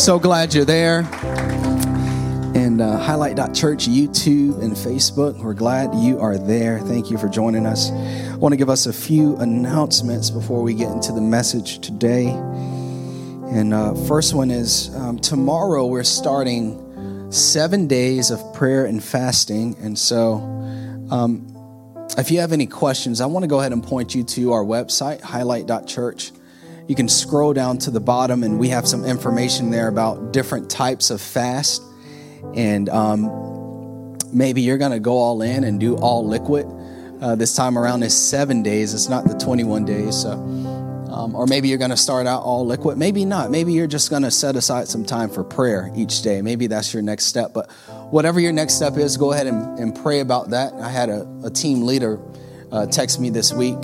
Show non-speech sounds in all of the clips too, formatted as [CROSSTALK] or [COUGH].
So glad you're there. And uh, Highlight.church, YouTube, and Facebook. We're glad you are there. Thank you for joining us. I want to give us a few announcements before we get into the message today. And uh, first one is um, tomorrow we're starting seven days of prayer and fasting. And so um, if you have any questions, I want to go ahead and point you to our website, highlight.church you can scroll down to the bottom and we have some information there about different types of fast. And um, maybe you're going to go all in and do all liquid. Uh, this time around is seven days. It's not the 21 days so um, or maybe you're going to start out all liquid. Maybe not. Maybe you're just going to set aside some time for prayer each day. Maybe that's your next step but whatever your next step is go ahead and, and pray about that. I had a, a team leader uh, text me this week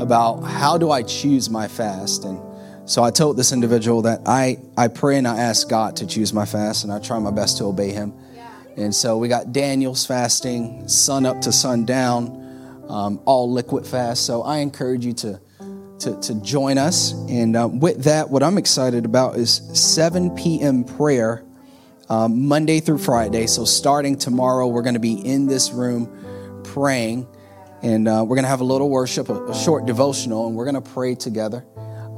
about how do i choose my fast and so I told this individual that I, I pray and I ask God to choose my fast and I try my best to obey him. Yeah. And so we got Daniel's fasting, sun up to sundown, um, all liquid fast. So I encourage you to, to, to join us. And uh, with that, what I'm excited about is 7 p.m. prayer um, Monday through Friday. So starting tomorrow, we're going to be in this room praying. And uh, we're going to have a little worship, a, a short devotional, and we're going to pray together.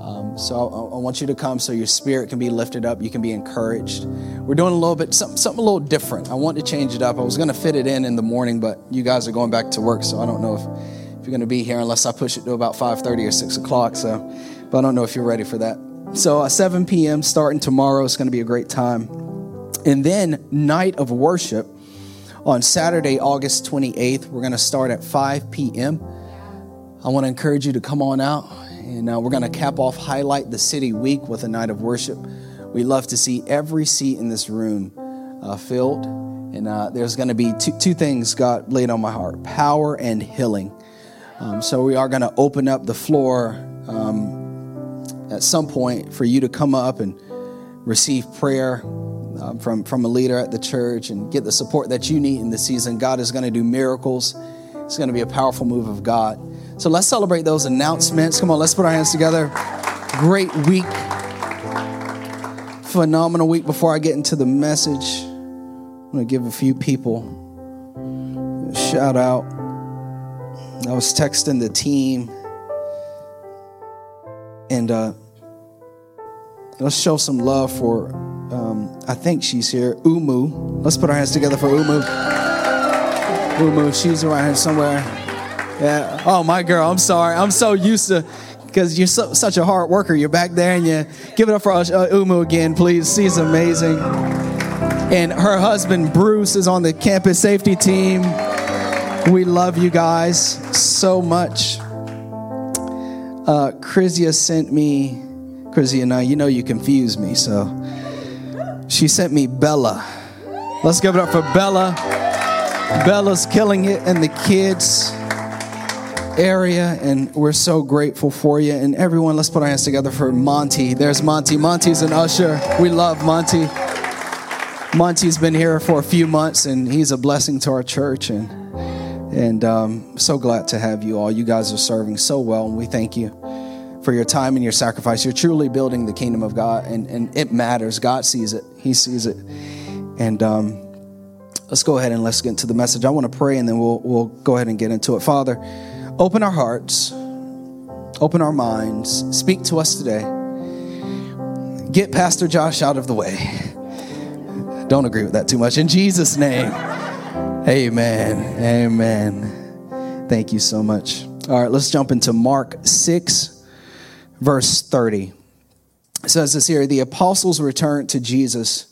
Um, so I, I, want you to come so your spirit can be lifted up. You can be encouraged. We're doing a little bit something, something a little different. I want to change it up. I was going to fit it in in the morning, but you guys are going back to work, so I don't know if, if you're going to be here unless I push it to about 5:30 or 6 o'clock. So, but I don't know if you're ready for that. So uh, 7 p.m. starting tomorrow. It's going to be a great time, and then night of worship on Saturday, August 28th. We're going to start at 5 p.m. I want to encourage you to come on out and uh, we're going to cap off Highlight the City Week with a night of worship. We love to see every seat in this room uh, filled. And uh, there's going to be two, two things God laid on my heart power and healing. Um, so we are going to open up the floor um, at some point for you to come up and receive prayer um, from, from a leader at the church and get the support that you need in the season. God is going to do miracles, it's going to be a powerful move of God. So let's celebrate those announcements. Come on, let's put our hands together. Great week. Phenomenal week. Before I get into the message, I'm going to give a few people a shout out. I was texting the team, and uh, let's show some love for, um, I think she's here, Umu. Let's put our hands together for Umu. Umu, she's around here somewhere. Yeah. Oh, my girl, I'm sorry. I'm so used to, because you're so, such a hard worker. You're back there and you give it up for uh, Umu again, please. She's amazing. And her husband, Bruce, is on the campus safety team. We love you guys so much. Uh, sent me, Chrysia, now you know you confuse me, so she sent me Bella. Let's give it up for Bella. Bella's killing it, in the kids area, and we're so grateful for you. And everyone, let's put our hands together for Monty. There's Monty. Monty's an usher. We love Monty. Monty's been here for a few months, and he's a blessing to our church. And and um, so glad to have you all. You guys are serving so well, and we thank you for your time and your sacrifice. You're truly building the kingdom of God, and, and it matters. God sees it, He sees it. And um, let's go ahead and let's get into the message. I want to pray, and then we'll, we'll go ahead and get into it. Father, Open our hearts, open our minds, speak to us today. Get Pastor Josh out of the way. Don't agree with that too much. In Jesus' name, amen. Amen. Thank you so much. All right, let's jump into Mark 6, verse 30. Says this here The apostles returned to Jesus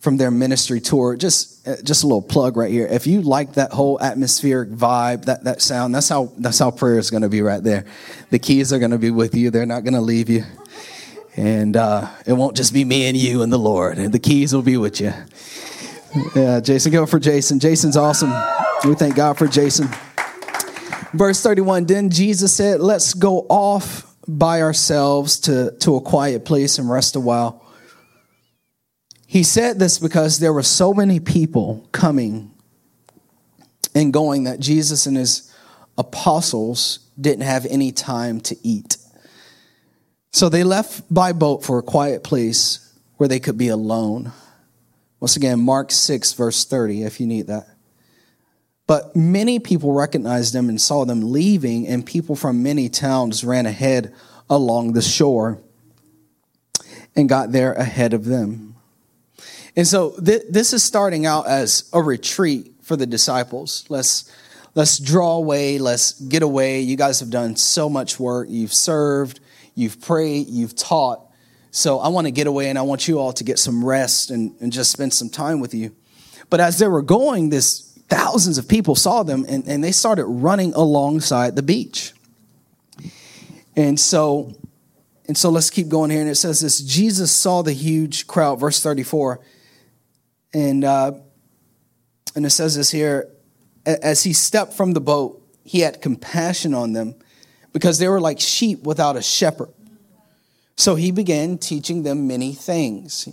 from their ministry tour. Just just a little plug right here. If you like that whole atmospheric vibe, that that sound, that's how that's how prayer is going to be right there. The keys are going to be with you. They're not going to leave you, and uh, it won't just be me and you and the Lord. And the keys will be with you. Yeah, Jason, go for Jason. Jason's awesome. We thank God for Jason. Verse 31 Then Jesus said, Let's go off by ourselves to, to a quiet place and rest a while. He said this because there were so many people coming and going that Jesus and his apostles didn't have any time to eat. So they left by boat for a quiet place where they could be alone. Once again, Mark 6, verse 30, if you need that. But many people recognized them and saw them leaving, and people from many towns ran ahead along the shore and got there ahead of them. And so th- this is starting out as a retreat for the disciples. Let's let's draw away, let's get away. You guys have done so much work. You've served, you've prayed, you've taught. So I want to get away and I want you all to get some rest and, and just spend some time with you. But as they were going, this thousands of people saw them and, and they started running alongside the beach. And so, and so let's keep going here. And it says this Jesus saw the huge crowd, verse 34. And uh, and it says this here as he stepped from the boat, he had compassion on them because they were like sheep without a shepherd. So he began teaching them many things.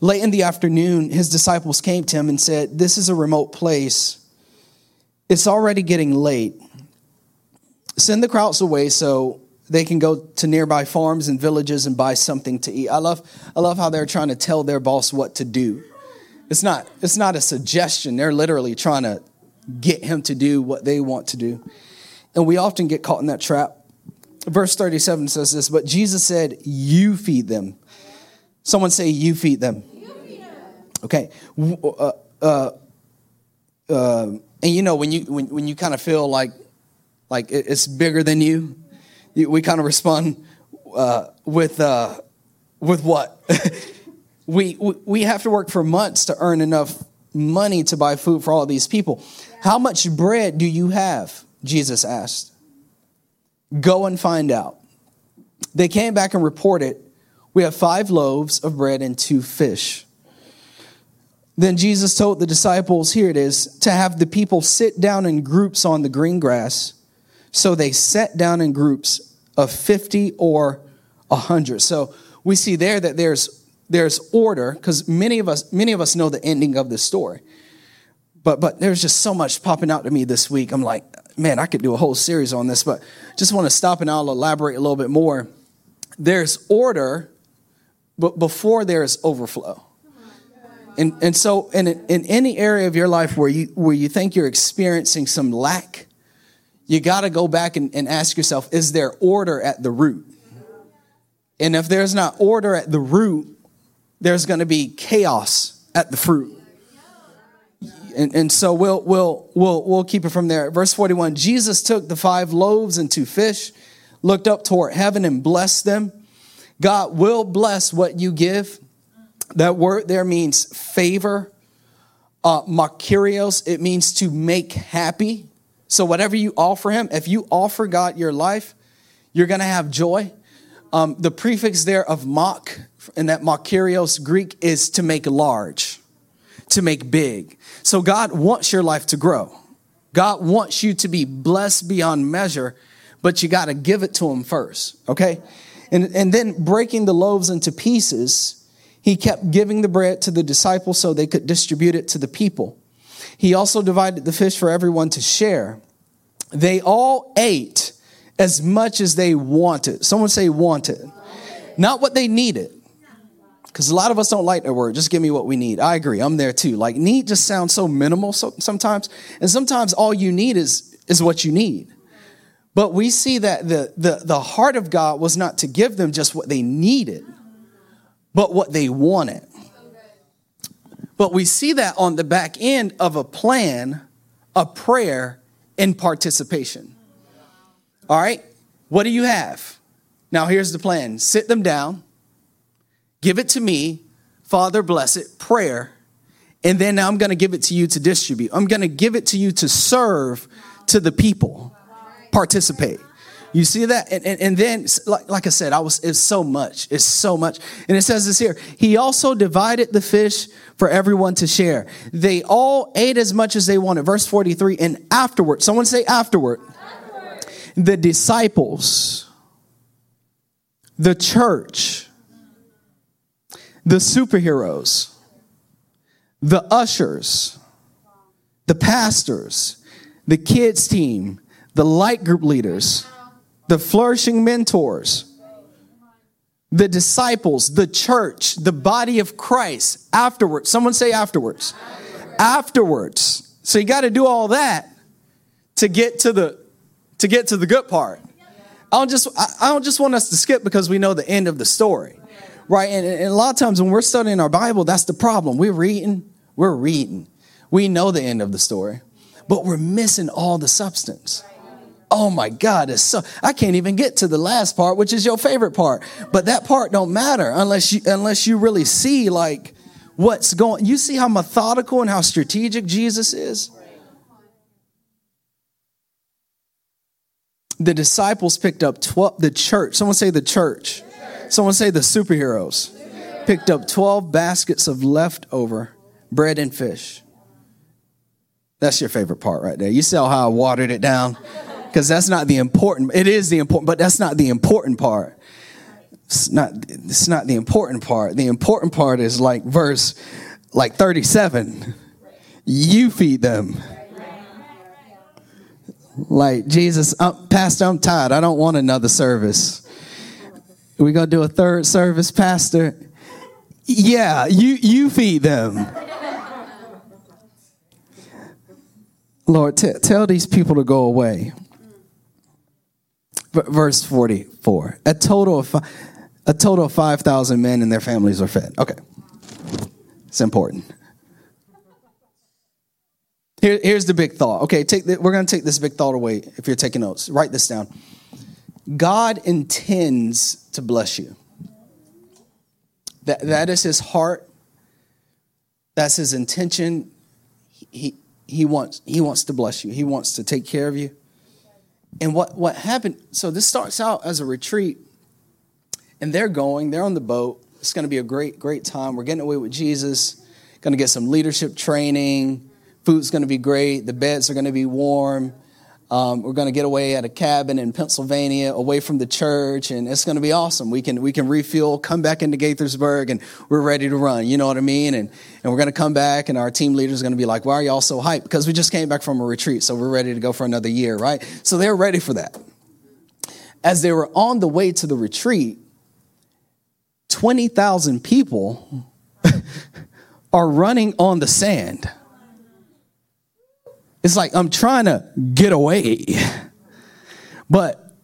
Late in the afternoon, his disciples came to him and said, This is a remote place. It's already getting late. Send the crowds away so they can go to nearby farms and villages and buy something to eat. I love, I love how they're trying to tell their boss what to do. It's not, it's not a suggestion. They're literally trying to get him to do what they want to do. And we often get caught in that trap. Verse 37 says this, but Jesus said, You feed them. Someone say, You feed them. Okay. Uh, uh, uh, and you know, when you, when, when you kind of feel like, like it's bigger than you, we kind of respond uh, with, uh, with what? [LAUGHS] we, we have to work for months to earn enough money to buy food for all these people. How much bread do you have? Jesus asked. Go and find out. They came back and reported, We have five loaves of bread and two fish. Then Jesus told the disciples, Here it is, to have the people sit down in groups on the green grass. So they sat down in groups of 50 or 100. So we see there that there's there's order because many of us many of us know the ending of this story but but there's just so much popping out to me this week i'm like man i could do a whole series on this but just want to stop and i'll elaborate a little bit more there's order but before there's overflow and and so in in any area of your life where you where you think you're experiencing some lack you got to go back and, and ask yourself is there order at the root and if there's not order at the root there's going to be chaos at the fruit. And, and so we'll, we'll, we'll, we'll keep it from there. Verse 41 Jesus took the five loaves and two fish, looked up toward heaven and blessed them. God will bless what you give. That word there means favor. Uh, makarios, it means to make happy. So whatever you offer him, if you offer God your life, you're going to have joy. Um, the prefix there of mock and that makarios Greek is to make large, to make big. So God wants your life to grow. God wants you to be blessed beyond measure, but you got to give it to him first, okay? And, and then breaking the loaves into pieces, he kept giving the bread to the disciples so they could distribute it to the people. He also divided the fish for everyone to share. They all ate as much as they wanted. Someone say wanted. Not what they needed. Because a lot of us don't like that word. Just give me what we need. I agree. I'm there too. Like need just sounds so minimal so, sometimes. And sometimes all you need is, is what you need. But we see that the, the, the heart of God was not to give them just what they needed, but what they wanted. But we see that on the back end of a plan, a prayer, and participation. All right? What do you have? Now here's the plan sit them down Give it to me. Father, bless it. Prayer. And then now I'm to give it to you to distribute. I'm to give it to you to serve to the people. Participate. You see that? And, and, and then, like, like, I said, I was, it's so much. It's so much. And it says this here. He also divided the fish for everyone to share. They all ate as much as they wanted. Verse 43. And afterward, someone say afterward. afterward. The disciples, the church, the superheroes, the ushers, the pastors, the kids team, the light group leaders, the flourishing mentors, the disciples, the church, the body of Christ afterwards. Someone say afterwards. Afterwards. So you got to do all that to get to the to get to the good part. I don't just I don't just want us to skip because we know the end of the story. Right? And, and a lot of times when we're studying our Bible, that's the problem. We're reading, we're reading. We know the end of the story, but we're missing all the substance. Oh my God, it's so I can't even get to the last part, which is your favorite part. But that part don't matter unless you unless you really see like what's going. You see how methodical and how strategic Jesus is. The disciples picked up 12 the church. Someone say the church. Someone say the superheroes. Picked up 12 baskets of leftover bread and fish. That's your favorite part right there. You see how I watered it down? Because that's not the important it is the important but that's not the important part. It's not it's not the important part. The important part is like verse like 37 you feed them. Like jesus I'm, pastor i'm tired. I don't want another service. We gonna do a third service pastor? Yeah you you feed them. Lord t- tell these people to go away verse 44. A total of a total of 5,000 men and their families are fed. Okay. It's important. Here, here's the big thought. Okay, take the, we're going to take this big thought away if you're taking notes. Write this down. God intends to bless you. That, that is his heart. That's his intention. He, he, wants, he wants to bless you. He wants to take care of you. And what, what happened, so this starts out as a retreat, and they're going, they're on the boat. It's going to be a great, great time. We're getting away with Jesus, going to get some leadership training. Food's going to be great. The beds are going to be warm. Um, we're going to get away at a cabin in Pennsylvania, away from the church, and it's going to be awesome. We can we can refuel, come back into Gaithersburg, and we're ready to run. You know what I mean? And and we're going to come back, and our team leader is going to be like, "Why are y'all so hyped?" Because we just came back from a retreat, so we're ready to go for another year, right? So they're ready for that. As they were on the way to the retreat, twenty thousand people [LAUGHS] are running on the sand it's like I'm trying to get away. But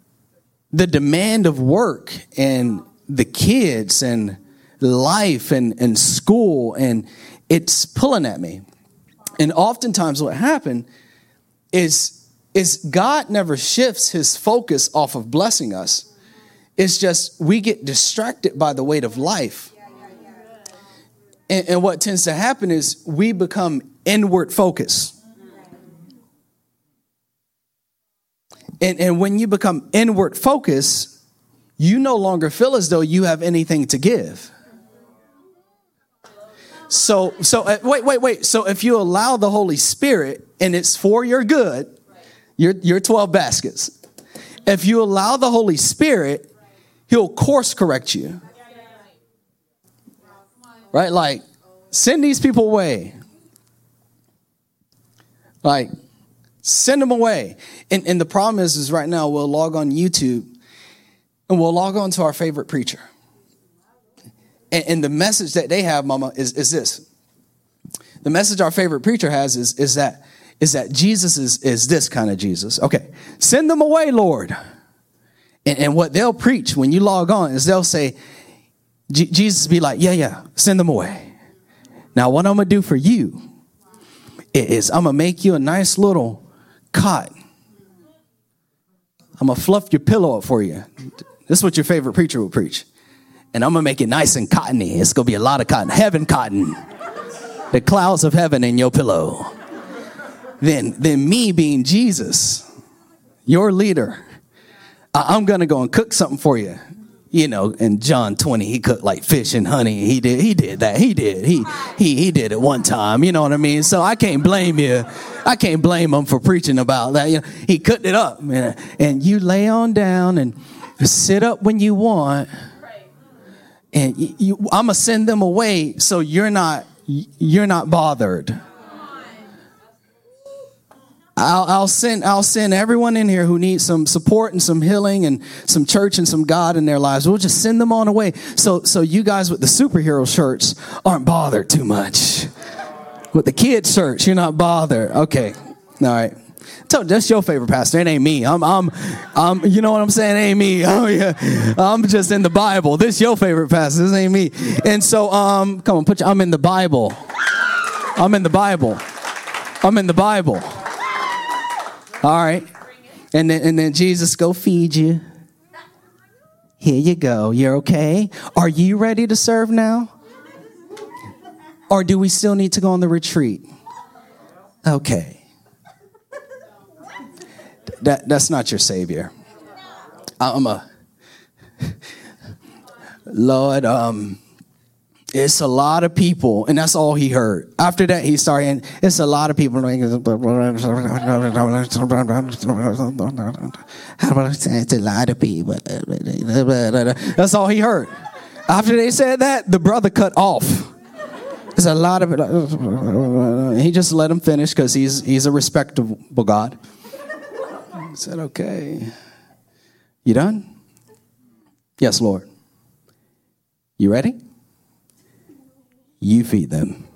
the demand of work and the kids and life and, and school and it's pulling at me. And oftentimes what happened is, is God never shifts his focus off of blessing us. It's just we get distracted by the weight of life. And, and what tends to happen is we become inward focused. And, and when you become inward focused, you no longer feel as though you have anything to give. So, so uh, wait, wait, wait. So if you allow the Holy Spirit and it's for your good, your, your 12 baskets. If you allow the Holy Spirit, He'll course correct you. Right? Like, send these people away. Like, Send them away. And, and the problem is, is right now we'll log on YouTube and we'll log on to our favorite preacher. And, and the message that they have, mama, is, is this. The message our favorite preacher has is, is that is that Jesus is, is this kind of Jesus. Okay. Send them away, Lord. And, and what they'll preach when you log on is they'll say, Jesus be like, yeah, yeah, send them away. Now, what I'm going to do for you is I'm going to make you a nice little caught. I'm gonna fluff your pillow up for you. This is what your favorite preacher will preach. And I'm gonna make it nice and cottony. It's gonna be a lot of cotton, heaven cotton. The clouds of heaven in your pillow. Then, then me being Jesus, your leader, I'm gonna go and cook something for you you know, in John 20, he cooked like fish and honey. He did, he did that. He did. He, he, he did it one time. You know what I mean? So I can't blame you. I can't blame him for preaching about that. You know, he cooked it up, man. And you lay on down and sit up when you want. And you, you, I'm gonna send them away so you're not, you're not bothered. I'll, I'll, send I'll send everyone in here who needs some support and some healing and some church and some God in their lives. We'll just send them on away. So so you guys with the superhero shirts aren't bothered too much. With the kids shirts, you're not bothered. Okay, all right. So that's your favorite pastor. It ain't me. I'm, I'm, I'm, you know what I'm saying? It ain't me. [LAUGHS] Oh yeah. I'm just in the Bible. This your favorite pastor. This ain't me. And so, um, come on, put you, I'm in the Bible. I'm in the Bible. I'm in the Bible. All right. And then, and then Jesus go feed you. Here you go. You're okay. Are you ready to serve now? Or do we still need to go on the retreat? Okay. That, that's not your Savior. I'm a Lord, um, it's a lot of people, and that's all he heard. After that, he started, it's a lot of people. It's a lot of people. That's all he heard. After they said that, the brother cut off. It's a lot of. He just let him finish because he's he's a respectable God. I said, okay. You done? Yes, Lord. You ready? You feed them.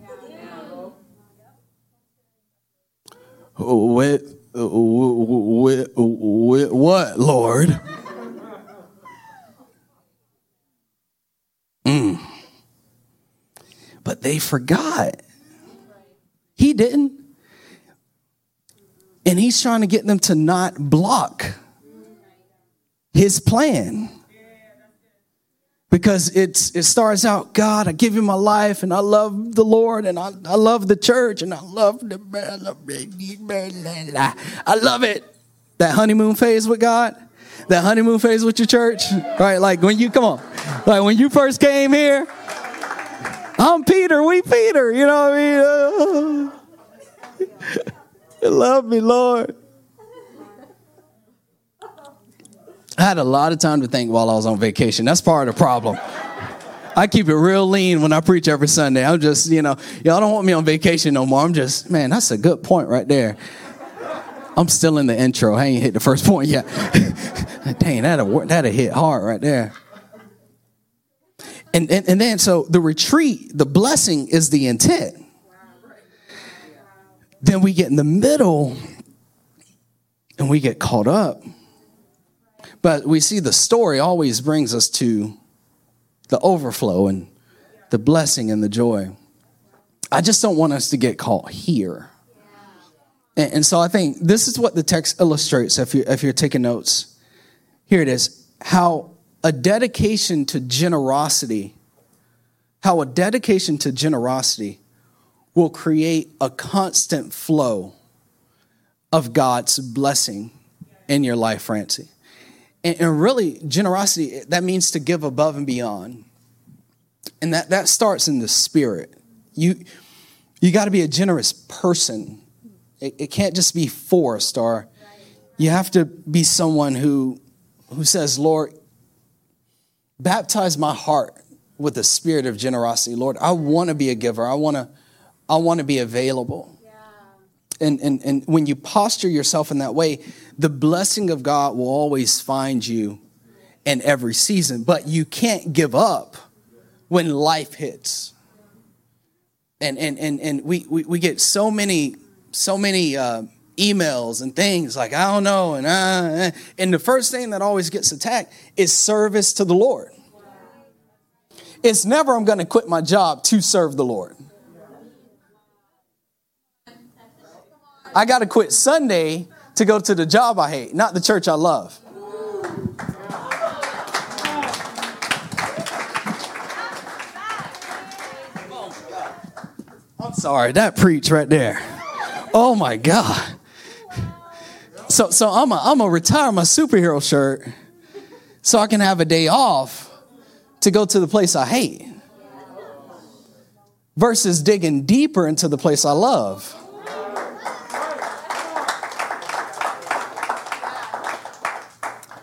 With, with, with what, Lord? Mm. But they forgot. He didn't. And he's trying to get them to not block his plan. Because it's it starts out, God, I give you my life and I love the Lord and I, I love the church and I love the I love it. That honeymoon phase with God, that honeymoon phase with your church. Right? Like when you come on. Like when you first came here, I'm Peter, we Peter, you know what I mean? [LAUGHS] Love me, Lord. I had a lot of time to think while I was on vacation. That's part of the problem. I keep it real lean when I preach every Sunday. I'm just, you know, y'all don't want me on vacation no more. I'm just, man, that's a good point right there. I'm still in the intro. I ain't hit the first [LAUGHS] point yet. Dang, that'll, that'll hit hard right there. And, and, and then, so the retreat, the blessing is the intent. Then we get in the middle and we get caught up. But we see the story always brings us to the overflow and the blessing and the joy. I just don't want us to get caught here. And, and so I think this is what the text illustrates if, you, if you're taking notes. Here it is how a dedication to generosity, how a dedication to generosity will create a constant flow of God's blessing in your life, Francie. And, and really, generosity, that means to give above and beyond. And that, that starts in the spirit. You, you got to be a generous person. It, it can't just be forced, or you have to be someone who, who says, Lord, baptize my heart with the spirit of generosity. Lord, I want to be a giver. I want to I want to be available. And, and, and when you posture yourself in that way, the blessing of God will always find you in every season. But you can't give up when life hits. And, and, and, and we, we, we get so many, so many uh, emails and things like, I don't know. And, uh, and the first thing that always gets attacked is service to the Lord. It's never, I'm going to quit my job to serve the Lord. I got to quit Sunday to go to the job I hate, not the church I love. I'm sorry, that preach right there. Oh my God. So, so I'm going to retire my superhero shirt so I can have a day off to go to the place I hate versus digging deeper into the place I love.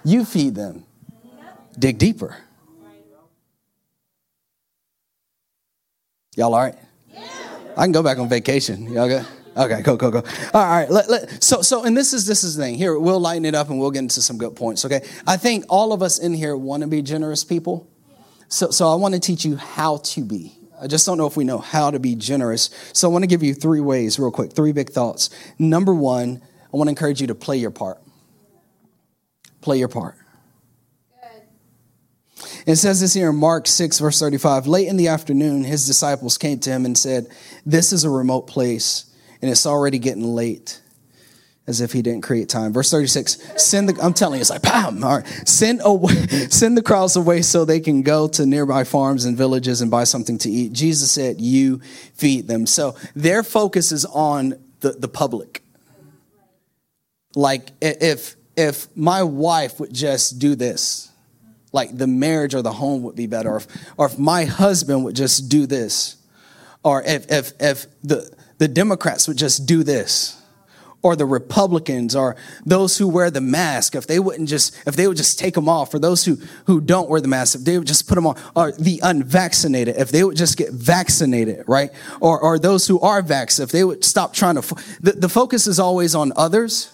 You feed them. Dig deeper. Y'all all right? I can go back on vacation. Y'all good? Okay, go, go, go. All right, let, let, so, so, and this is this is the thing. Here, we'll lighten it up and we'll get into some good points. Okay, I think all of us in here want to be generous people. So, so I want to teach you how to be. I just don't know if we know how to be generous. So I want to give you three ways, real quick, three big thoughts. Number one, I want to encourage you to play your part. Play your part. It says this here in Mark 6, verse 35. Late in the afternoon, his disciples came to him and said, This is a remote place and it's already getting late as if he didn't create time. Verse 36, send the, I'm telling you, it's like, bam, all right. Send away, [LAUGHS] send the crowds away so they can go to nearby farms and villages and buy something to eat. Jesus said, you feed them. So their focus is on the, the public. Like if, if my wife would just do this, like the marriage or the home would be better, or if, or if my husband would just do this, or if, if, if the, the Democrats would just do this or the Republicans or those who wear the mask, if they wouldn't just, if they would just take them off, or those who, who don't wear the mask, if they would just put them on, or the unvaccinated, if they would just get vaccinated, right? Or, or those who are vaxxed, if they would stop trying to, the, the focus is always on others.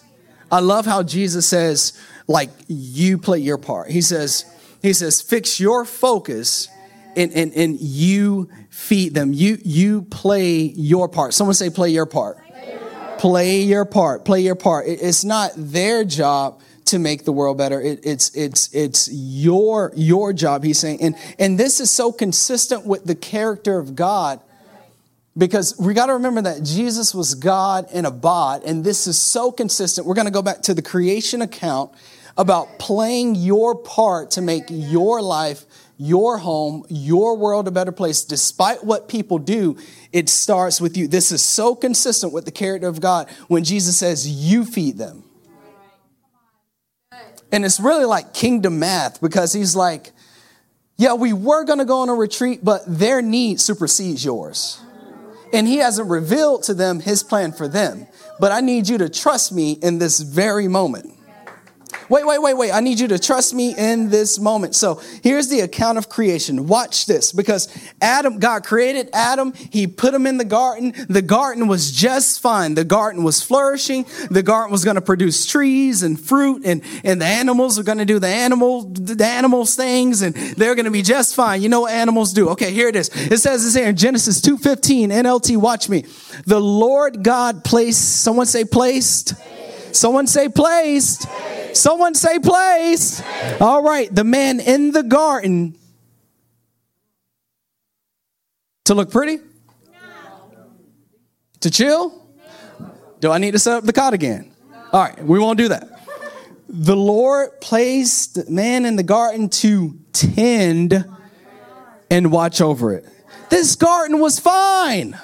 I love how Jesus says, like, you play your part. He says, he says, fix your focus and, and, and you feed them. You, you play your part. Someone say, play your part. Play your part. Play your part. It's not their job to make the world better. It, it's it's it's your your job. He's saying, and and this is so consistent with the character of God, because we got to remember that Jesus was God in a bod, and this is so consistent. We're going to go back to the creation account about playing your part to make your life your home, your world a better place, despite what people do, it starts with you. This is so consistent with the character of God when Jesus says, You feed them. And it's really like kingdom math because he's like, Yeah, we were going to go on a retreat, but their need supersedes yours. And he hasn't revealed to them his plan for them. But I need you to trust me in this very moment. Wait, wait, wait, wait. I need you to trust me in this moment. So here's the account of creation. Watch this because Adam, God created Adam. He put him in the garden. The garden was just fine. The garden was flourishing. The garden was going to produce trees and fruit and, and the animals are going to do the animal, the animals things and they're going to be just fine. You know what animals do? Okay, here it is. It says this here in Genesis 2.15, NLT, watch me. The Lord God placed, someone say placed. Someone say placed. Someone say placed. All right, the man in the garden to look pretty? To chill? Do I need to set up the cot again? All right, we won't do that. The Lord placed the man in the garden to tend and watch over it. This garden was fine.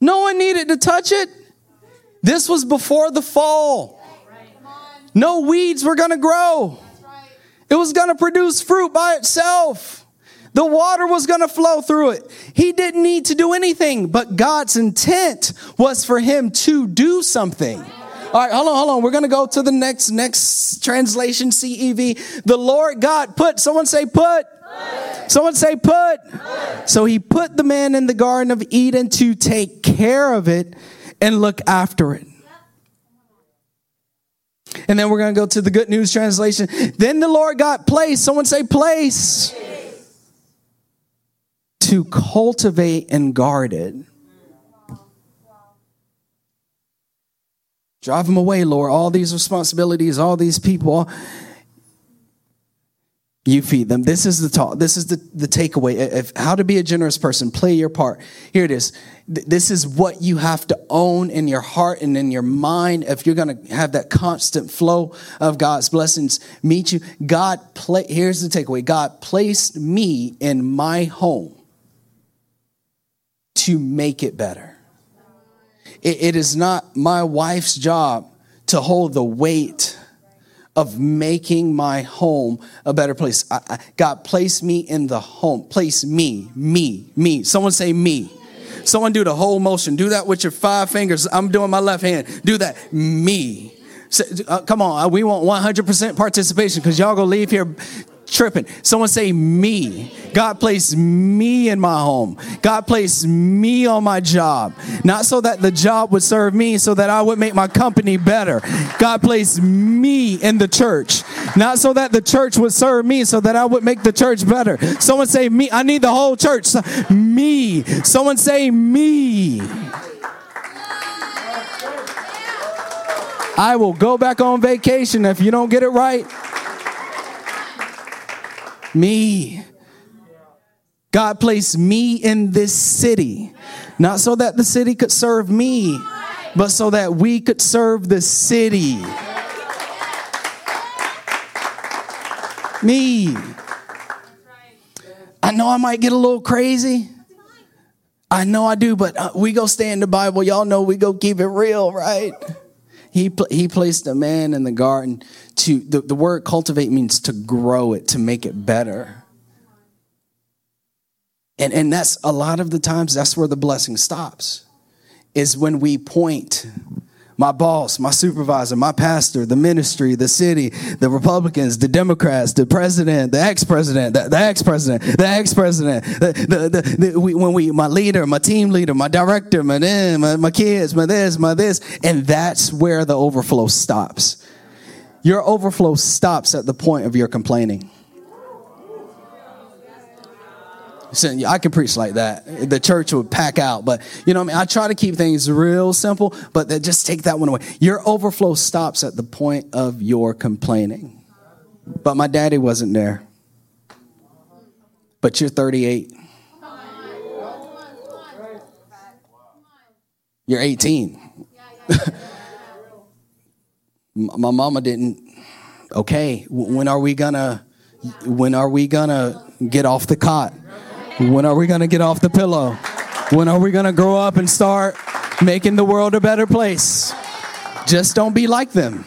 No one needed to touch it. This was before the fall. No weeds were going to grow. It was going to produce fruit by itself. The water was going to flow through it. He didn't need to do anything, but God's intent was for him to do something. All right, hold on, hold on. We're going to go to the next next translation CEV. The Lord God put someone say put. put. Someone say put. put. So he put the man in the garden of Eden to take care of it and look after it. And then we're going to go to the good news translation. Then the Lord got place. Someone say place. To cultivate and guard it. Drive them away, Lord. All these responsibilities, all these people you feed them. This is the talk. This is the, the takeaway. If, how to be a generous person, play your part. Here it is. This is what you have to own in your heart and in your mind if you're going to have that constant flow of God's blessings meet you. God play, here's the takeaway. God placed me in my home to make it better. it, it is not my wife's job to hold the weight of making my home a better place. I, I, God, place me in the home. Place me, me, me. Someone say me. Someone do the whole motion. Do that with your five fingers. I'm doing my left hand. Do that. Me. uh, come on. We want 100% participation because y'all gonna leave here tripping. Someone say me. God placed me in my home. God placed me on my job. Not so that the job would serve me, so that I would make my company better. God placed me in the church. Not so that the church would serve me, so that I would make the church better. Someone say me. I need the whole church. Me. Someone say me. I will go back on vacation if you don't get it right. Me. God placed me in this city, not so that the city could serve me, but so that we could serve the city. Me. I know I might get a little crazy. I know I do, but uh, we go stay in the Bible. Y'all know we go keep it real, right? He, he placed a man in the garden to, the, the word cultivate means to grow it, to make it better. And, and that's a lot of the times, that's where the blessing stops, is when we point my boss, my supervisor, my pastor, the ministry, the city, the Republicans, the Democrats, the president, the ex-president, the, ex-president, the ex-president, the, the, the when we, my leader, my team leader, my director, my, my, my kids, my this, my this, and that's where the overflow stops. Your overflow stops at the point of your complaining. I can preach like that. The church would pack out, but you know, I mean, I try to keep things real simple, but just take that one away. Your overflow stops at the point of your complaining. But my daddy wasn't there. But you're 38. You're 18. [LAUGHS] my mama didn't. Okay, when are we gonna? When are we gonna get off the cot? When are we going to get off the pillow? When are we going to grow up and start making the world a better place? Just don't be like them.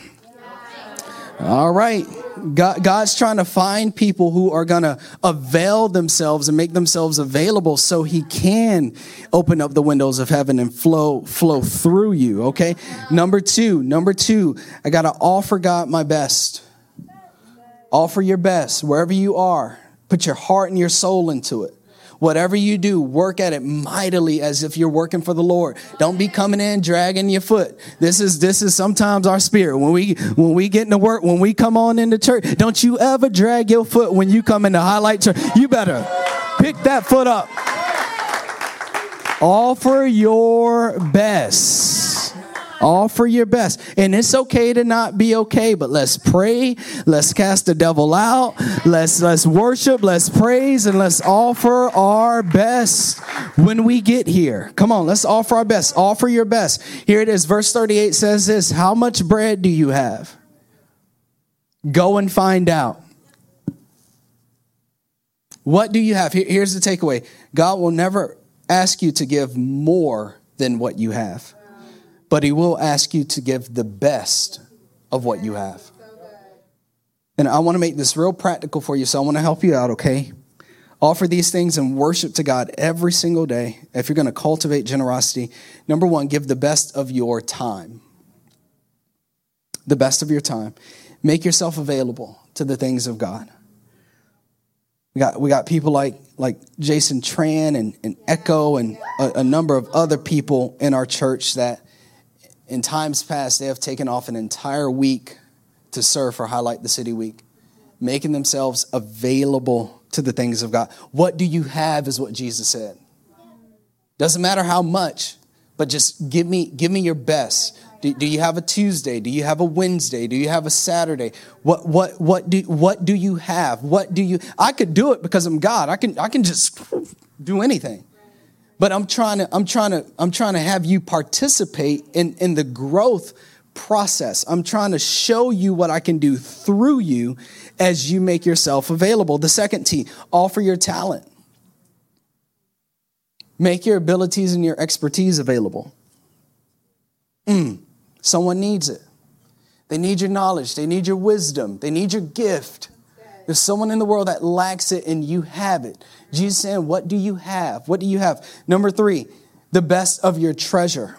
All right. God, God's trying to find people who are going to avail themselves and make themselves available so he can open up the windows of heaven and flow flow through you, okay? Number 2, number 2, I got to offer God my best. Offer your best wherever you are. Put your heart and your soul into it. Whatever you do, work at it mightily as if you're working for the Lord. Don't be coming in dragging your foot. This is this is sometimes our spirit. When we when we get into work, when we come on into church, don't you ever drag your foot when you come into highlight church. You better pick that foot up. Offer your best. Offer your best. And it's okay to not be okay, but let's pray. Let's cast the devil out. Let's let's worship, let's praise, and let's offer our best when we get here. Come on, let's offer our best. Offer your best. Here it is. Verse 38 says this How much bread do you have? Go and find out. What do you have? Here's the takeaway God will never ask you to give more than what you have but He will ask you to give the best of what you have. And I want to make this real practical for you, so I want to help you out, okay? Offer these things and worship to God every single day. If you're going to cultivate generosity, number one, give the best of your time. The best of your time. Make yourself available to the things of God. We got, we got people like, like Jason Tran and, and Echo and a, a number of other people in our church that in times past, they have taken off an entire week to serve for Highlight the City Week, making themselves available to the things of God. What do you have is what Jesus said. Doesn't matter how much, but just give me, give me your best. Do, do, you have a Tuesday? Do you have a Wednesday? Do you have a Saturday? What what what do what do you have? What do you I could do it because I'm God. I can I can just do anything but i'm trying to i'm trying to i'm trying to have you participate in in the growth process. I'm trying to show you what i can do through you as you make yourself available. The second t offer your talent. Make your abilities and your expertise available. Mm, someone needs it. They need your knowledge. They need your wisdom. They need your gift there's someone in the world that lacks it and you have it. Jesus saying, What do you have? What do you have? Number three, the best of your treasure.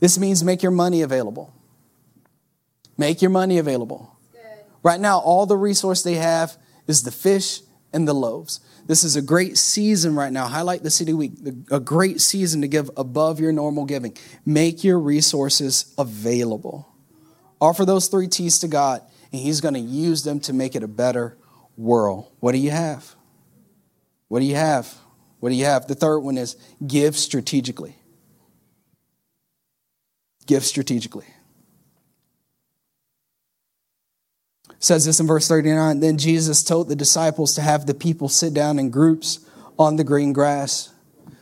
This means make your money available. Make your money available. Right now, all the resource they have is the fish and the loaves. This is a great season right now. Highlight the City Week, a great season to give above your normal giving. Make your resources available. Offer those three T's to God, and He's going to use them to make it a better world. What do you have? What do you have? What do you have? The third one is give strategically. Give strategically. says this in verse 39 Then Jesus told the disciples to have the people sit down in groups on the green grass.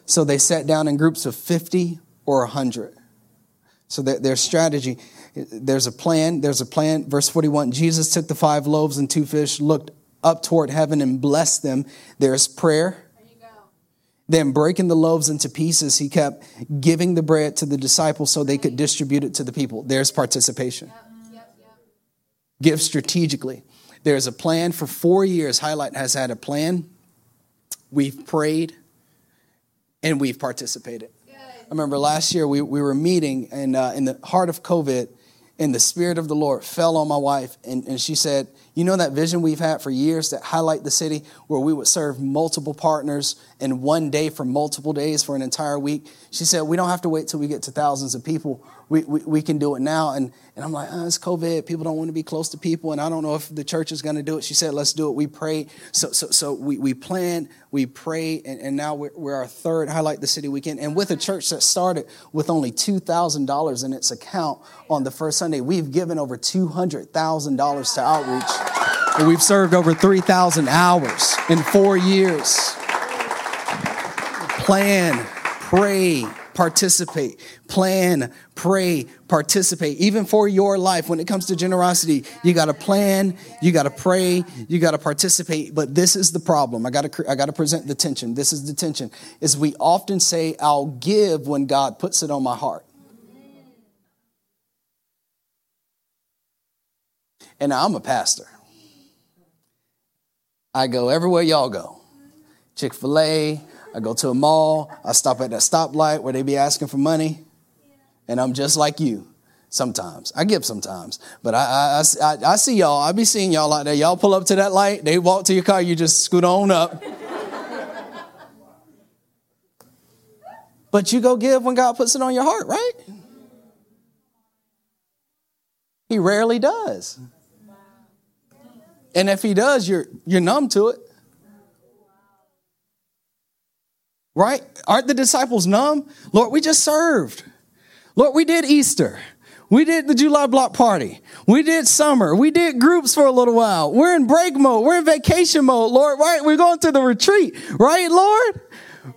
So they sat down in groups of 50 or 100. So their strategy, there's a plan. There's a plan. Verse 41 Jesus took the five loaves and two fish, looked up toward heaven, and blessed them. There's prayer. Then, breaking the loaves into pieces, he kept giving the bread to the disciples so they could distribute it to the people. There's participation. Yep. Give strategically. There's a plan for four years. Highlight has had a plan. We've prayed and we've participated. I remember last year we, we were meeting and uh, in the heart of COVID, and the Spirit of the Lord fell on my wife, and, and she said, You know that vision we've had for years that highlight the city where we would serve multiple partners in one day for multiple days for an entire week? She said, We don't have to wait till we get to thousands of people we, we, we can do it now. And, and I'm like, oh, it's COVID. People don't want to be close to people. And I don't know if the church is going to do it. She said, let's do it. We prayed. So, so, so we, we planned, we prayed, and, and now we're, we're our third Highlight the City weekend. And with a church that started with only $2,000 in its account on the first Sunday, we've given over $200,000 to outreach. And we've served over 3,000 hours in four years. Plan, pray, participate. Plan, pray, participate. Even for your life, when it comes to generosity, you got to plan, you got to pray, you got to participate. But this is the problem. I got to I got to present the tension. This is the tension. Is we often say I'll give when God puts it on my heart. And I'm a pastor. I go everywhere y'all go. Chick fil A, I go to a mall, I stop at that stoplight where they be asking for money, and I'm just like you sometimes. I give sometimes, but I, I, I, I see y'all. I be seeing y'all out there. Y'all pull up to that light, they walk to your car, you just scoot on up. but you go give when God puts it on your heart, right? He rarely does. And if he does, you're, you're numb to it. Right? Aren't the disciples numb? Lord, we just served. Lord, we did Easter. We did the July block party. We did summer. We did groups for a little while. We're in break mode. We're in vacation mode, Lord. Right? We're going to the retreat. Right, Lord?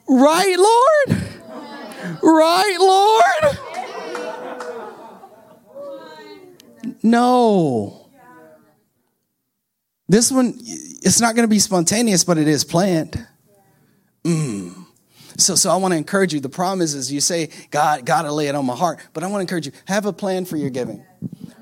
Right, Lord? Right, Lord? No. This one, it's not going to be spontaneous, but it is planned. So, so I want to encourage you. The problem is, is you say, God, got to lay it on my heart. But I want to encourage you, have a plan for your giving.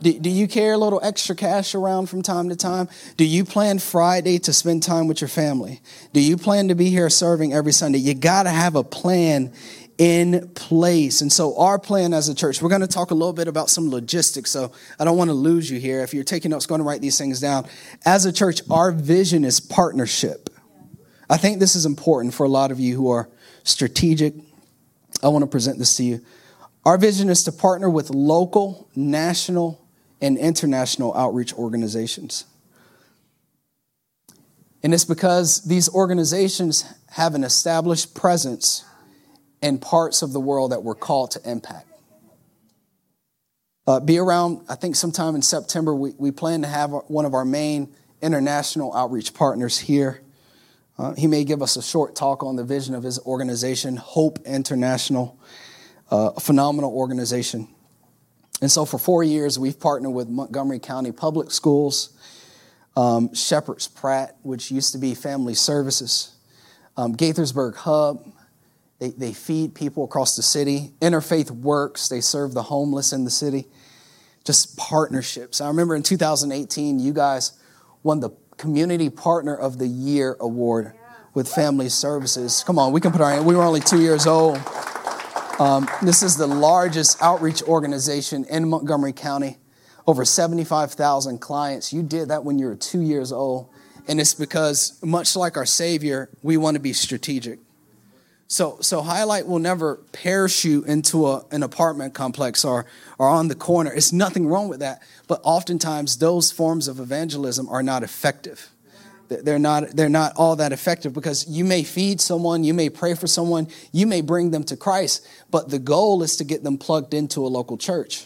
Do, do you carry a little extra cash around from time to time? Do you plan Friday to spend time with your family? Do you plan to be here serving every Sunday? You got to have a plan in place. And so, our plan as a church, we're going to talk a little bit about some logistics. So, I don't want to lose you here. If you're taking notes, going to write these things down. As a church, our vision is partnership. I think this is important for a lot of you who are strategic. I want to present this to you. Our vision is to partner with local, national, and international outreach organizations. And it's because these organizations have an established presence in parts of the world that we're called to impact. Uh, be around, I think sometime in September, we, we plan to have one of our main international outreach partners here uh, he may give us a short talk on the vision of his organization, Hope International, uh, a phenomenal organization. And so, for four years, we've partnered with Montgomery County Public Schools, um, Shepherd's Pratt, which used to be Family Services, um, Gaithersburg Hub. They, they feed people across the city. Interfaith Works, they serve the homeless in the city. Just partnerships. I remember in 2018, you guys won the Community Partner of the Year award with Family Services. Come on, we can put our hand. We were only two years old. Um, this is the largest outreach organization in Montgomery County. over 75,000 clients. You did that when you were two years old. And it's because, much like our Savior, we want to be strategic. So, so Highlight will never parachute into a, an apartment complex or, or on the corner. It's nothing wrong with that. But oftentimes, those forms of evangelism are not effective. They're not, they're not all that effective because you may feed someone, you may pray for someone, you may bring them to Christ, but the goal is to get them plugged into a local church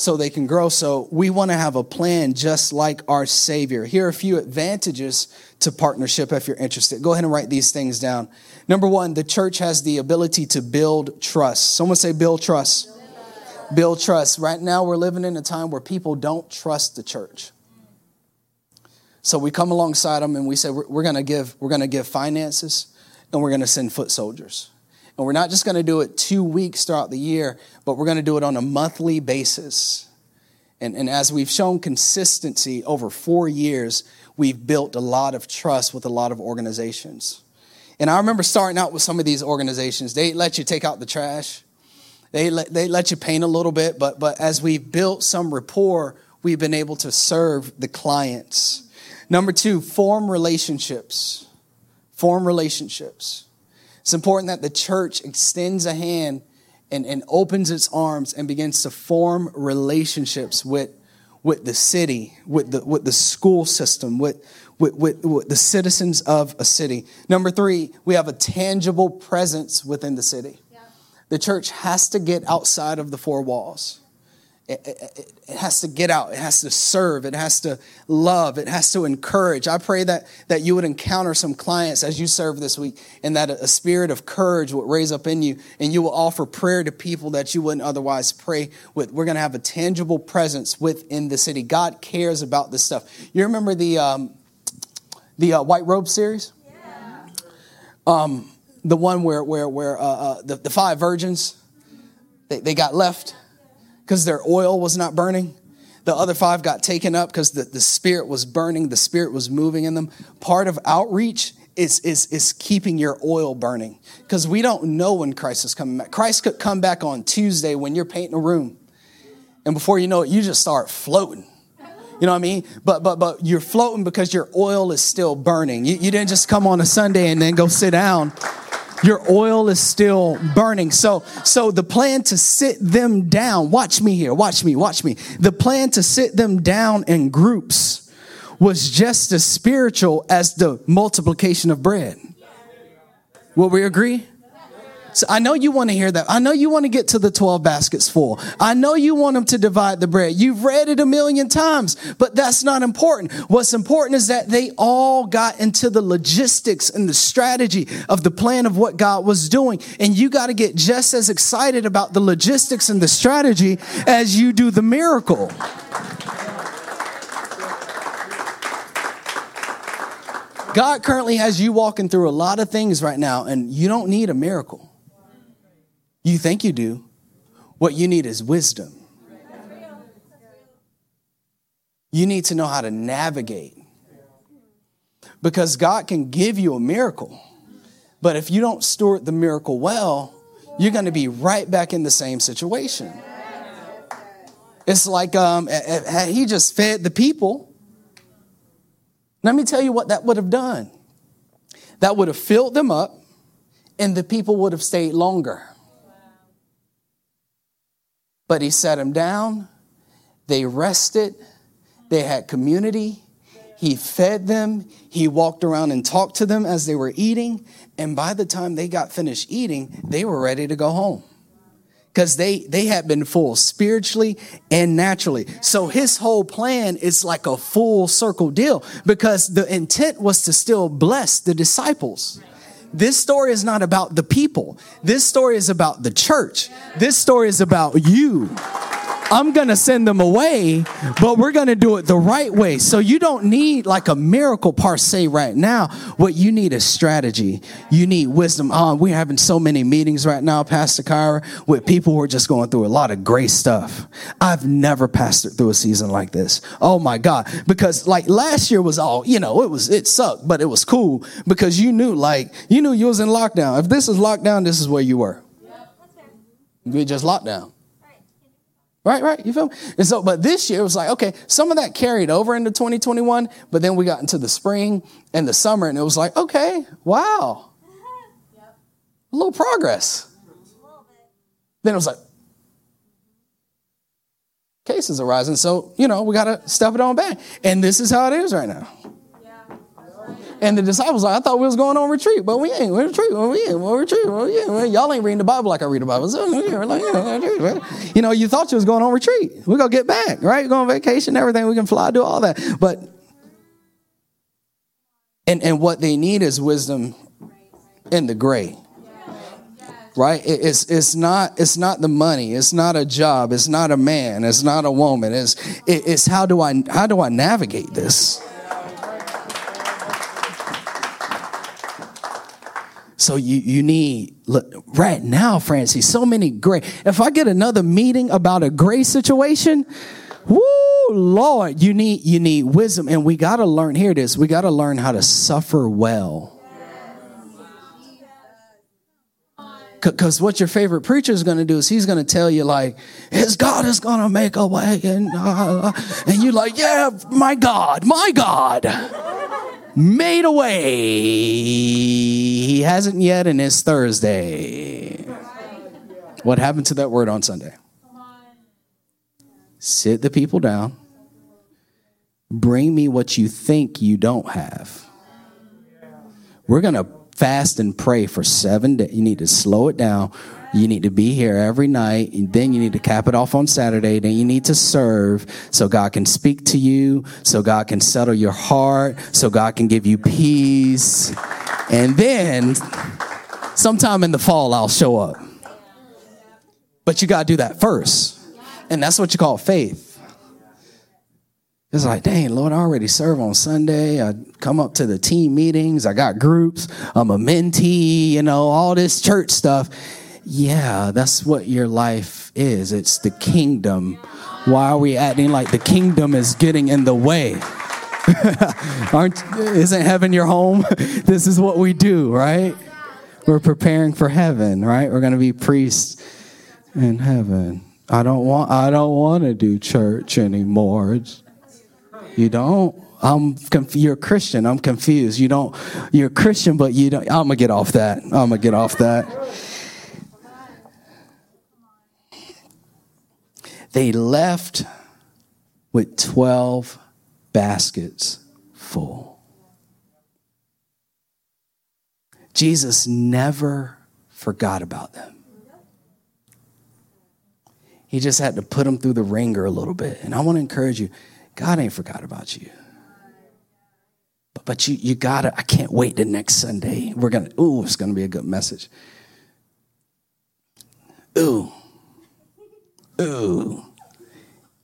so they can grow. So we want to have a plan just like our Savior. Here are a few advantages to partnership if you're interested. Go ahead and write these things down. Number one, the church has the ability to build trust. Someone say, build trust. Build trust. Right now, we're living in a time where people don't trust the church. So we come alongside them and we say, we're, we're going to give, we're going to give finances and we're going to send foot soldiers. And we're not just going to do it two weeks throughout the year, but we're going to do it on a monthly basis. And, and as we've shown consistency over four years, we've built a lot of trust with a lot of organizations. And I remember starting out with some of these organizations. They let you take out the trash. They let, they let you paint a little bit, but, but as we've built some rapport, we've been able to serve the clients. Number two, form relationships. Form relationships. It's important that the church extends a hand and, and opens its arms and begins to form relationships with, with the city, with the, with the school system, with, with, with, with the citizens of a city. Number three, we have a tangible presence within the city. Yeah. The church has to get outside of the four walls. It, it, it, has to get out. It has to serve. It has to love. It has to encourage. I pray that, that you would encounter some clients as you serve this week and that a, a spirit of courage would raise up in you and you will offer prayer to people that you wouldn't otherwise pray with. We're going to have a tangible presence within the city. God cares about this stuff. You remember the, um, the uh, White Robe series? Yeah. Um, the one where, where, where uh, uh, the, the five virgins, they, they got left because their oil was not burning. The other five got taken up because the, the spirit was burning, the spirit was moving in them. Part of outreach is, is, is keeping your oil burning because we don't know when Christ is coming back. Christ could come back on Tuesday when you're painting a room. And before you know it, you just start floating. You know what I mean? But but but you're floating because your oil is still burning. You, you didn't just come on a Sunday and then go sit down your oil is still burning. So, so the plan to sit them down, watch me here, watch me, watch me. The plan to sit them down in groups was just as spiritual as the multiplication of bread. Will we agree? So I know you want to hear that. I know you want to get to the 12 baskets full. I know you want them to divide the bread. You've read it a million times, but that's not important. What's important is that they all got into the logistics and the strategy of the plan of what God was doing. And you got to get just as excited about the logistics and the strategy as you do the miracle. God currently has you walking through a lot of things right now, and you don't need a miracle. You think you do. What you need is wisdom. You need to know how to navigate. Because God can give you a miracle. But if you don't steward the miracle well, you're going to be right back in the same situation. It's like um, he just fed the people. Let me tell you what that would have done. That would have filled them up, and the people would have stayed longer. But he set them down. They rested. They had community. He fed them. He walked around and talked to them as they were eating. And by the time they got finished eating, they were ready to go home because they they had been full spiritually and naturally so his whole plan is like a full circle deal because the intent was to still bless the disciples this story is not about the people. This story is about the church. This story is about you. I'm going to send them away, but we're going to do it the right way. So you don't need like a miracle per se right now. What you need is strategy. You need wisdom. Oh, we're having so many meetings right now, Pastor Kyra, with people who are just going through a lot of great stuff. I've never pastored through a season like this. Oh my God. Because like last year was all, you know, it was, it sucked, but it was cool because you knew like, you knew you was in lockdown. If this is lockdown, this is where you were. We just locked down. Right, right. You feel me? And so, but this year it was like, okay, some of that carried over into 2021, but then we got into the spring and the summer, and it was like, okay, wow. A little progress. Then it was like, cases arising. So, you know, we got to step it on back. And this is how it is right now. And the disciples like, I thought we was going on retreat, but we ain't. We're retreat. We ain't. We're retreat. Well, yeah. Y'all ain't reading the Bible like I read the Bible. You know, you thought you was going on retreat. We're going to get back, right? Go on vacation, everything. We can fly, do all that. But, and, and what they need is wisdom in the gray right it's it's not it's not the money it's not a job it's not a man it's not a woman it's it's how do i how do i navigate this So you, you need, look, right now, Francie, so many gray. If I get another meeting about a gray situation, whoo, Lord, you need, you need wisdom. And we got to learn, here it is, we got to learn how to suffer well. Because what your favorite preacher is going to do is he's going to tell you, like, his God is going to make a way. And, uh, and you're like, yeah, my God, my God made a way. He hasn't yet, and it's Thursday. What happened to that word on Sunday? Sit the people down. Bring me what you think you don't have. We're going to fast and pray for seven days. You need to slow it down. You need to be here every night. And then you need to cap it off on Saturday. Then you need to serve so God can speak to you, so God can settle your heart, so God can give you peace. And then sometime in the fall, I'll show up. But you got to do that first. And that's what you call faith. It's like, dang, Lord, I already serve on Sunday. I come up to the team meetings. I got groups. I'm a mentee, you know, all this church stuff. Yeah, that's what your life is. It's the kingdom. Why are we acting like the kingdom is getting in the way? [LAUGHS] Aren't isn't heaven your home? [LAUGHS] this is what we do, right? We're preparing for heaven, right? We're going to be priests in heaven. I don't want I don't want to do church anymore. It's, you don't? I'm conf- you're a Christian. I'm confused. You don't you're a Christian but you don't I'm to get off that. I'm to get off that. They left with 12 baskets full. Jesus never forgot about them. He just had to put them through the ringer a little bit. And I want to encourage you God ain't forgot about you. But, but you, you gotta, I can't wait the next Sunday. We're gonna, ooh, it's gonna be a good message. Ooh, ooh,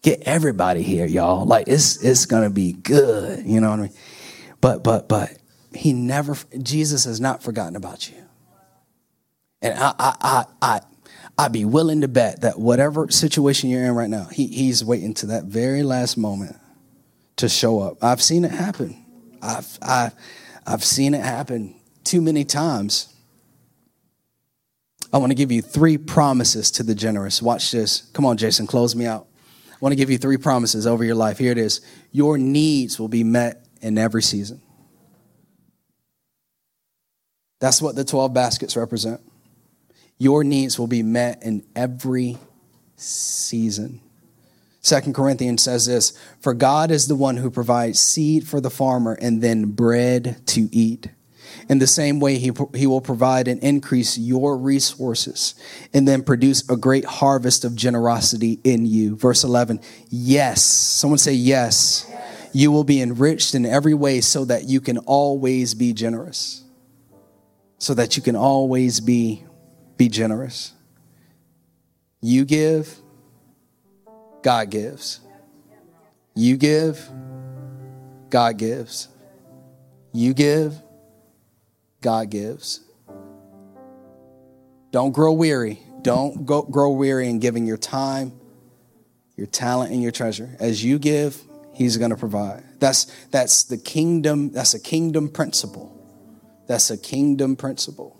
get everybody here, y'all. Like it's it's gonna be good. You know what I mean? But but but he never Jesus has not forgotten about you. And I I I, I I'd be willing to bet that whatever situation you're in right now, he, he's waiting to that very last moment to show up. I've seen it happen. I've, I've, I've seen it happen too many times. I want to give you three promises to the generous. Watch this. Come on, Jason, close me out. I want to give you three promises over your life. Here it is Your needs will be met in every season. That's what the 12 baskets represent. Your needs will be met in every season. Second Corinthians says this For God is the one who provides seed for the farmer and then bread to eat. In the same way, he, he will provide and increase your resources and then produce a great harvest of generosity in you. Verse 11, yes. Someone say yes. yes. You will be enriched in every way so that you can always be generous. So that you can always be, be generous. You give, God gives. You give, God gives. You give, God gives. Don't grow weary. Don't go, grow weary in giving your time, your talent, and your treasure. As you give, He's going to provide. That's, that's the kingdom, that's a kingdom principle. That's a kingdom principle.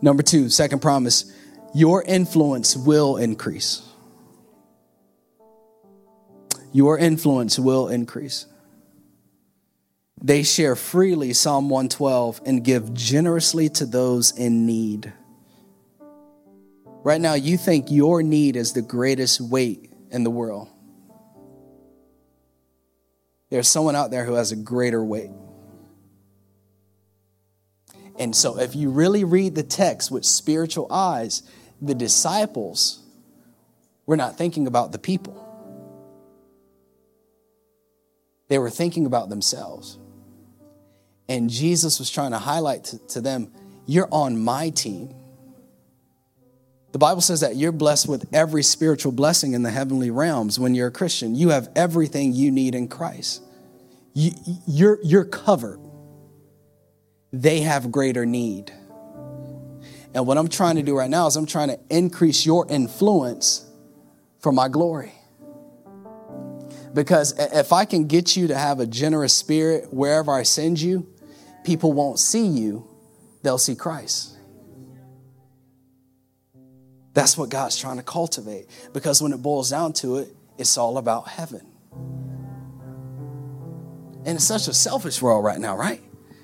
Number two, second promise your influence will increase. Your influence will increase. They share freely, Psalm 112, and give generously to those in need. Right now, you think your need is the greatest weight in the world. There's someone out there who has a greater weight. And so, if you really read the text with spiritual eyes, the disciples were not thinking about the people, they were thinking about themselves. And Jesus was trying to highlight to, to them, You're on my team. The Bible says that you're blessed with every spiritual blessing in the heavenly realms when you're a Christian. You have everything you need in Christ. You, you're, you're covered. They have greater need. And what I'm trying to do right now is I'm trying to increase your influence for my glory. Because if I can get you to have a generous spirit wherever I send you, people won't see you, they'll see Christ. That's what God's trying to cultivate. Because when it boils down to it, it's all about heaven. And it's such a selfish world right now, right?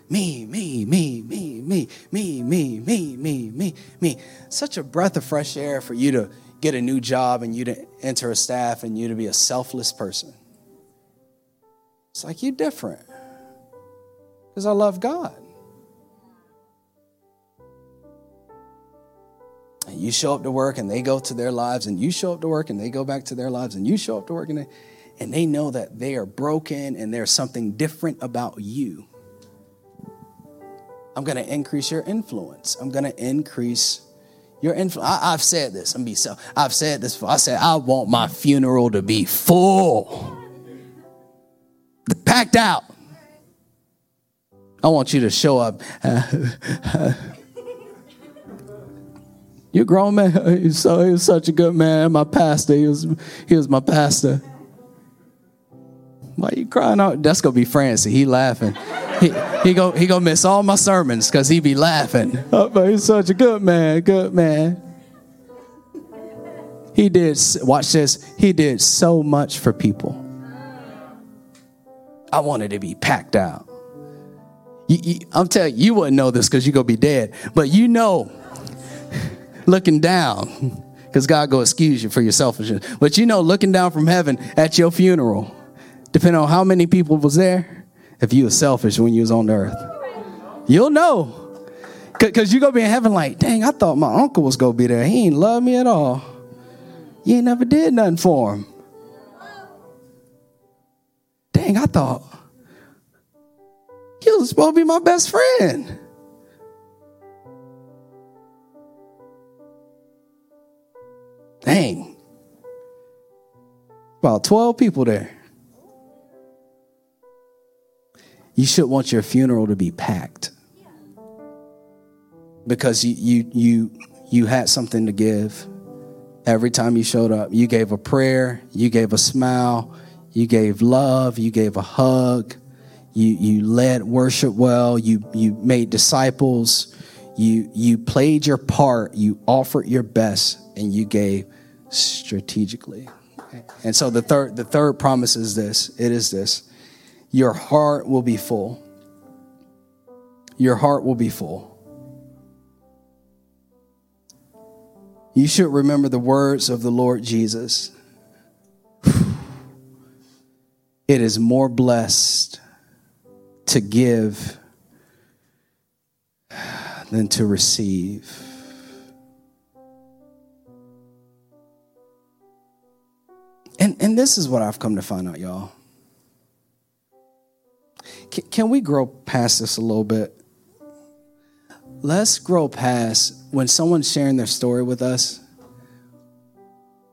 Me, me, me, me, me, me, me, me, me, me, me. Such a breath of fresh air for you to get a new job and you to enter a staff and you to be a selfless person. It's like you're different. Because I love God. And you show up to work and they go to their lives, and you show up to work and they go back to their lives, and you show up to work and they, and they know that they are broken and there's something different about you. I'm going to increase your influence. I'm going to increase your influence. I've said this. I'm be so. I've said this before. I said I want my funeral to be full, out. I want you to show up. [LAUGHS] You're grown man. He's, so, he was such a good man. My pastor. He was, he was my pastor. Why are you crying out? That's gonna be Francie. He laughing. He he go he gonna miss all my sermons because he be laughing. Oh, but he's such a good man. Good man. He did. Watch this. He did so much for people. I wanted to be packed out. You, you, I'm telling you, you wouldn't know this because you're gonna be dead. But you know [LAUGHS] looking down, because God go excuse you for your selfishness. But you know, looking down from heaven at your funeral, depending on how many people was there, if you were selfish when you was on earth, you'll know. Because you're going to be in heaven like, dang, I thought my uncle was going to be there. He ain't love me at all. You ain't never did nothing for him. Dang, I thought he was supposed to be my best friend. Dang. About 12 people there. You should want your funeral to be packed. Because you you you you had something to give. Every time you showed up, you gave a prayer, you gave a smile, you gave love, you gave a hug, you you led worship well, you you made disciples, you you played your part, you offered your best, and you gave strategically. And so the third the third promise is this. It is this. Your heart will be full. Your heart will be full. You should remember the words of the Lord Jesus. It is more blessed to give than to receive. And, and this is what I've come to find out, y'all. Can, can we grow past this a little bit? Let's grow past when someone's sharing their story with us,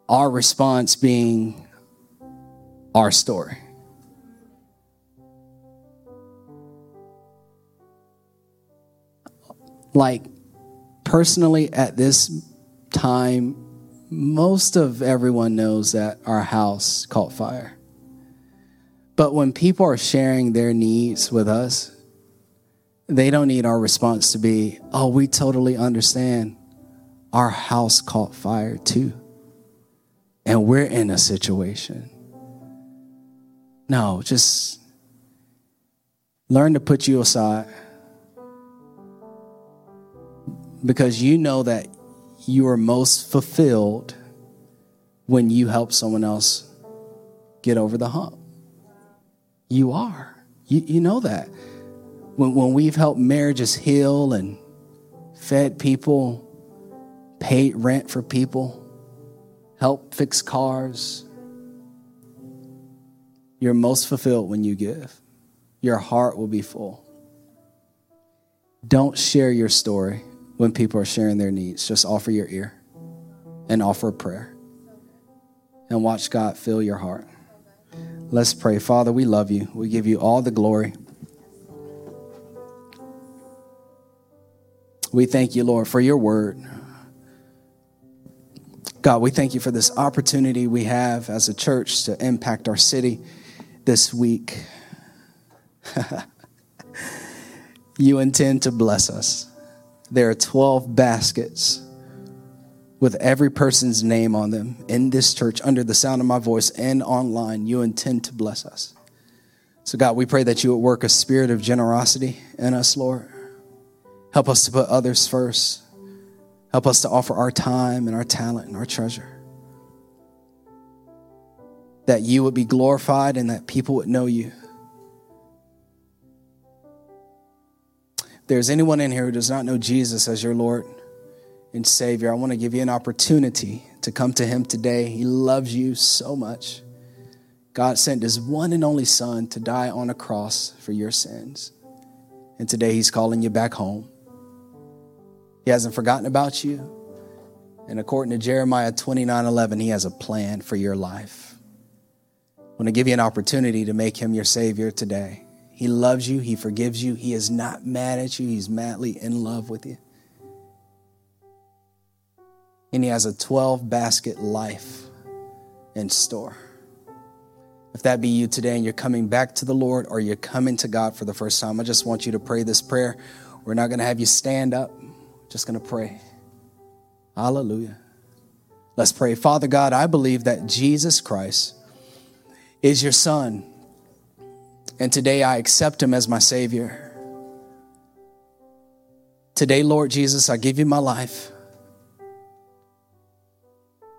our response being our story. Like, personally, at this time, most of everyone knows that our house caught fire. But when people are sharing their needs with us, they don't need our response to be, oh, we totally understand. our house caught fire too. And we're in a situation. No, just learn to put you aside because you know that you are most fulfilled when you help someone else get over the hump. You are. You, you know that. When, when we've helped marriages heal and fed people, paid rent for people, helped fix cars, you're most fulfilled when you give. Your heart will be full. Don't share your story when people are sharing their needs. Just offer your ear and offer a prayer and watch God fill your heart. Let's pray. Father, we love you. We give you all the glory. We thank you, Lord, for your word. God, we thank you for this opportunity we have as a church to impact our city this week. [LAUGHS] you intend to bless us. There are 12 baskets with every person's name on them in this church under the sound of my voice and online. You intend to bless us. So, God, we pray that you would work a spirit of generosity in us, Lord. Help us to put others first. Help us to offer our time and our talent and our treasure. That you would be glorified and that people would know you. There's anyone in here who does not know Jesus as your Lord and Savior, I want to give you an opportunity to come to Him today. He loves you so much. God sent His one and only Son to die on a cross for your sins. And today He's calling you back home. He hasn't forgotten about you. And according to Jeremiah 29 11, He has a plan for your life. I want to give you an opportunity to make Him your Savior today. He loves you, He forgives you, He is not mad at you, He's madly in love with you. And He has a 12 basket life in store. If that be you today and you're coming back to the Lord or you're coming to God for the first time, I just want you to pray this prayer. We're not going to have you stand up. Just going to pray. Hallelujah. Let's pray. Father God, I believe that Jesus Christ is your Son. And today I accept him as my Savior. Today, Lord Jesus, I give you my life.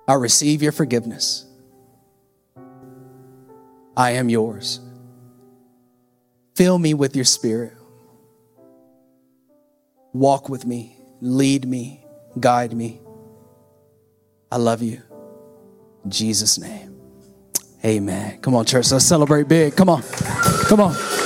I receive your forgiveness. I am yours. Fill me with your spirit. Walk with me lead me, guide me. I love you. In Jesus' name. Amen. Come on, church. Let's celebrate big. Come on. Come on.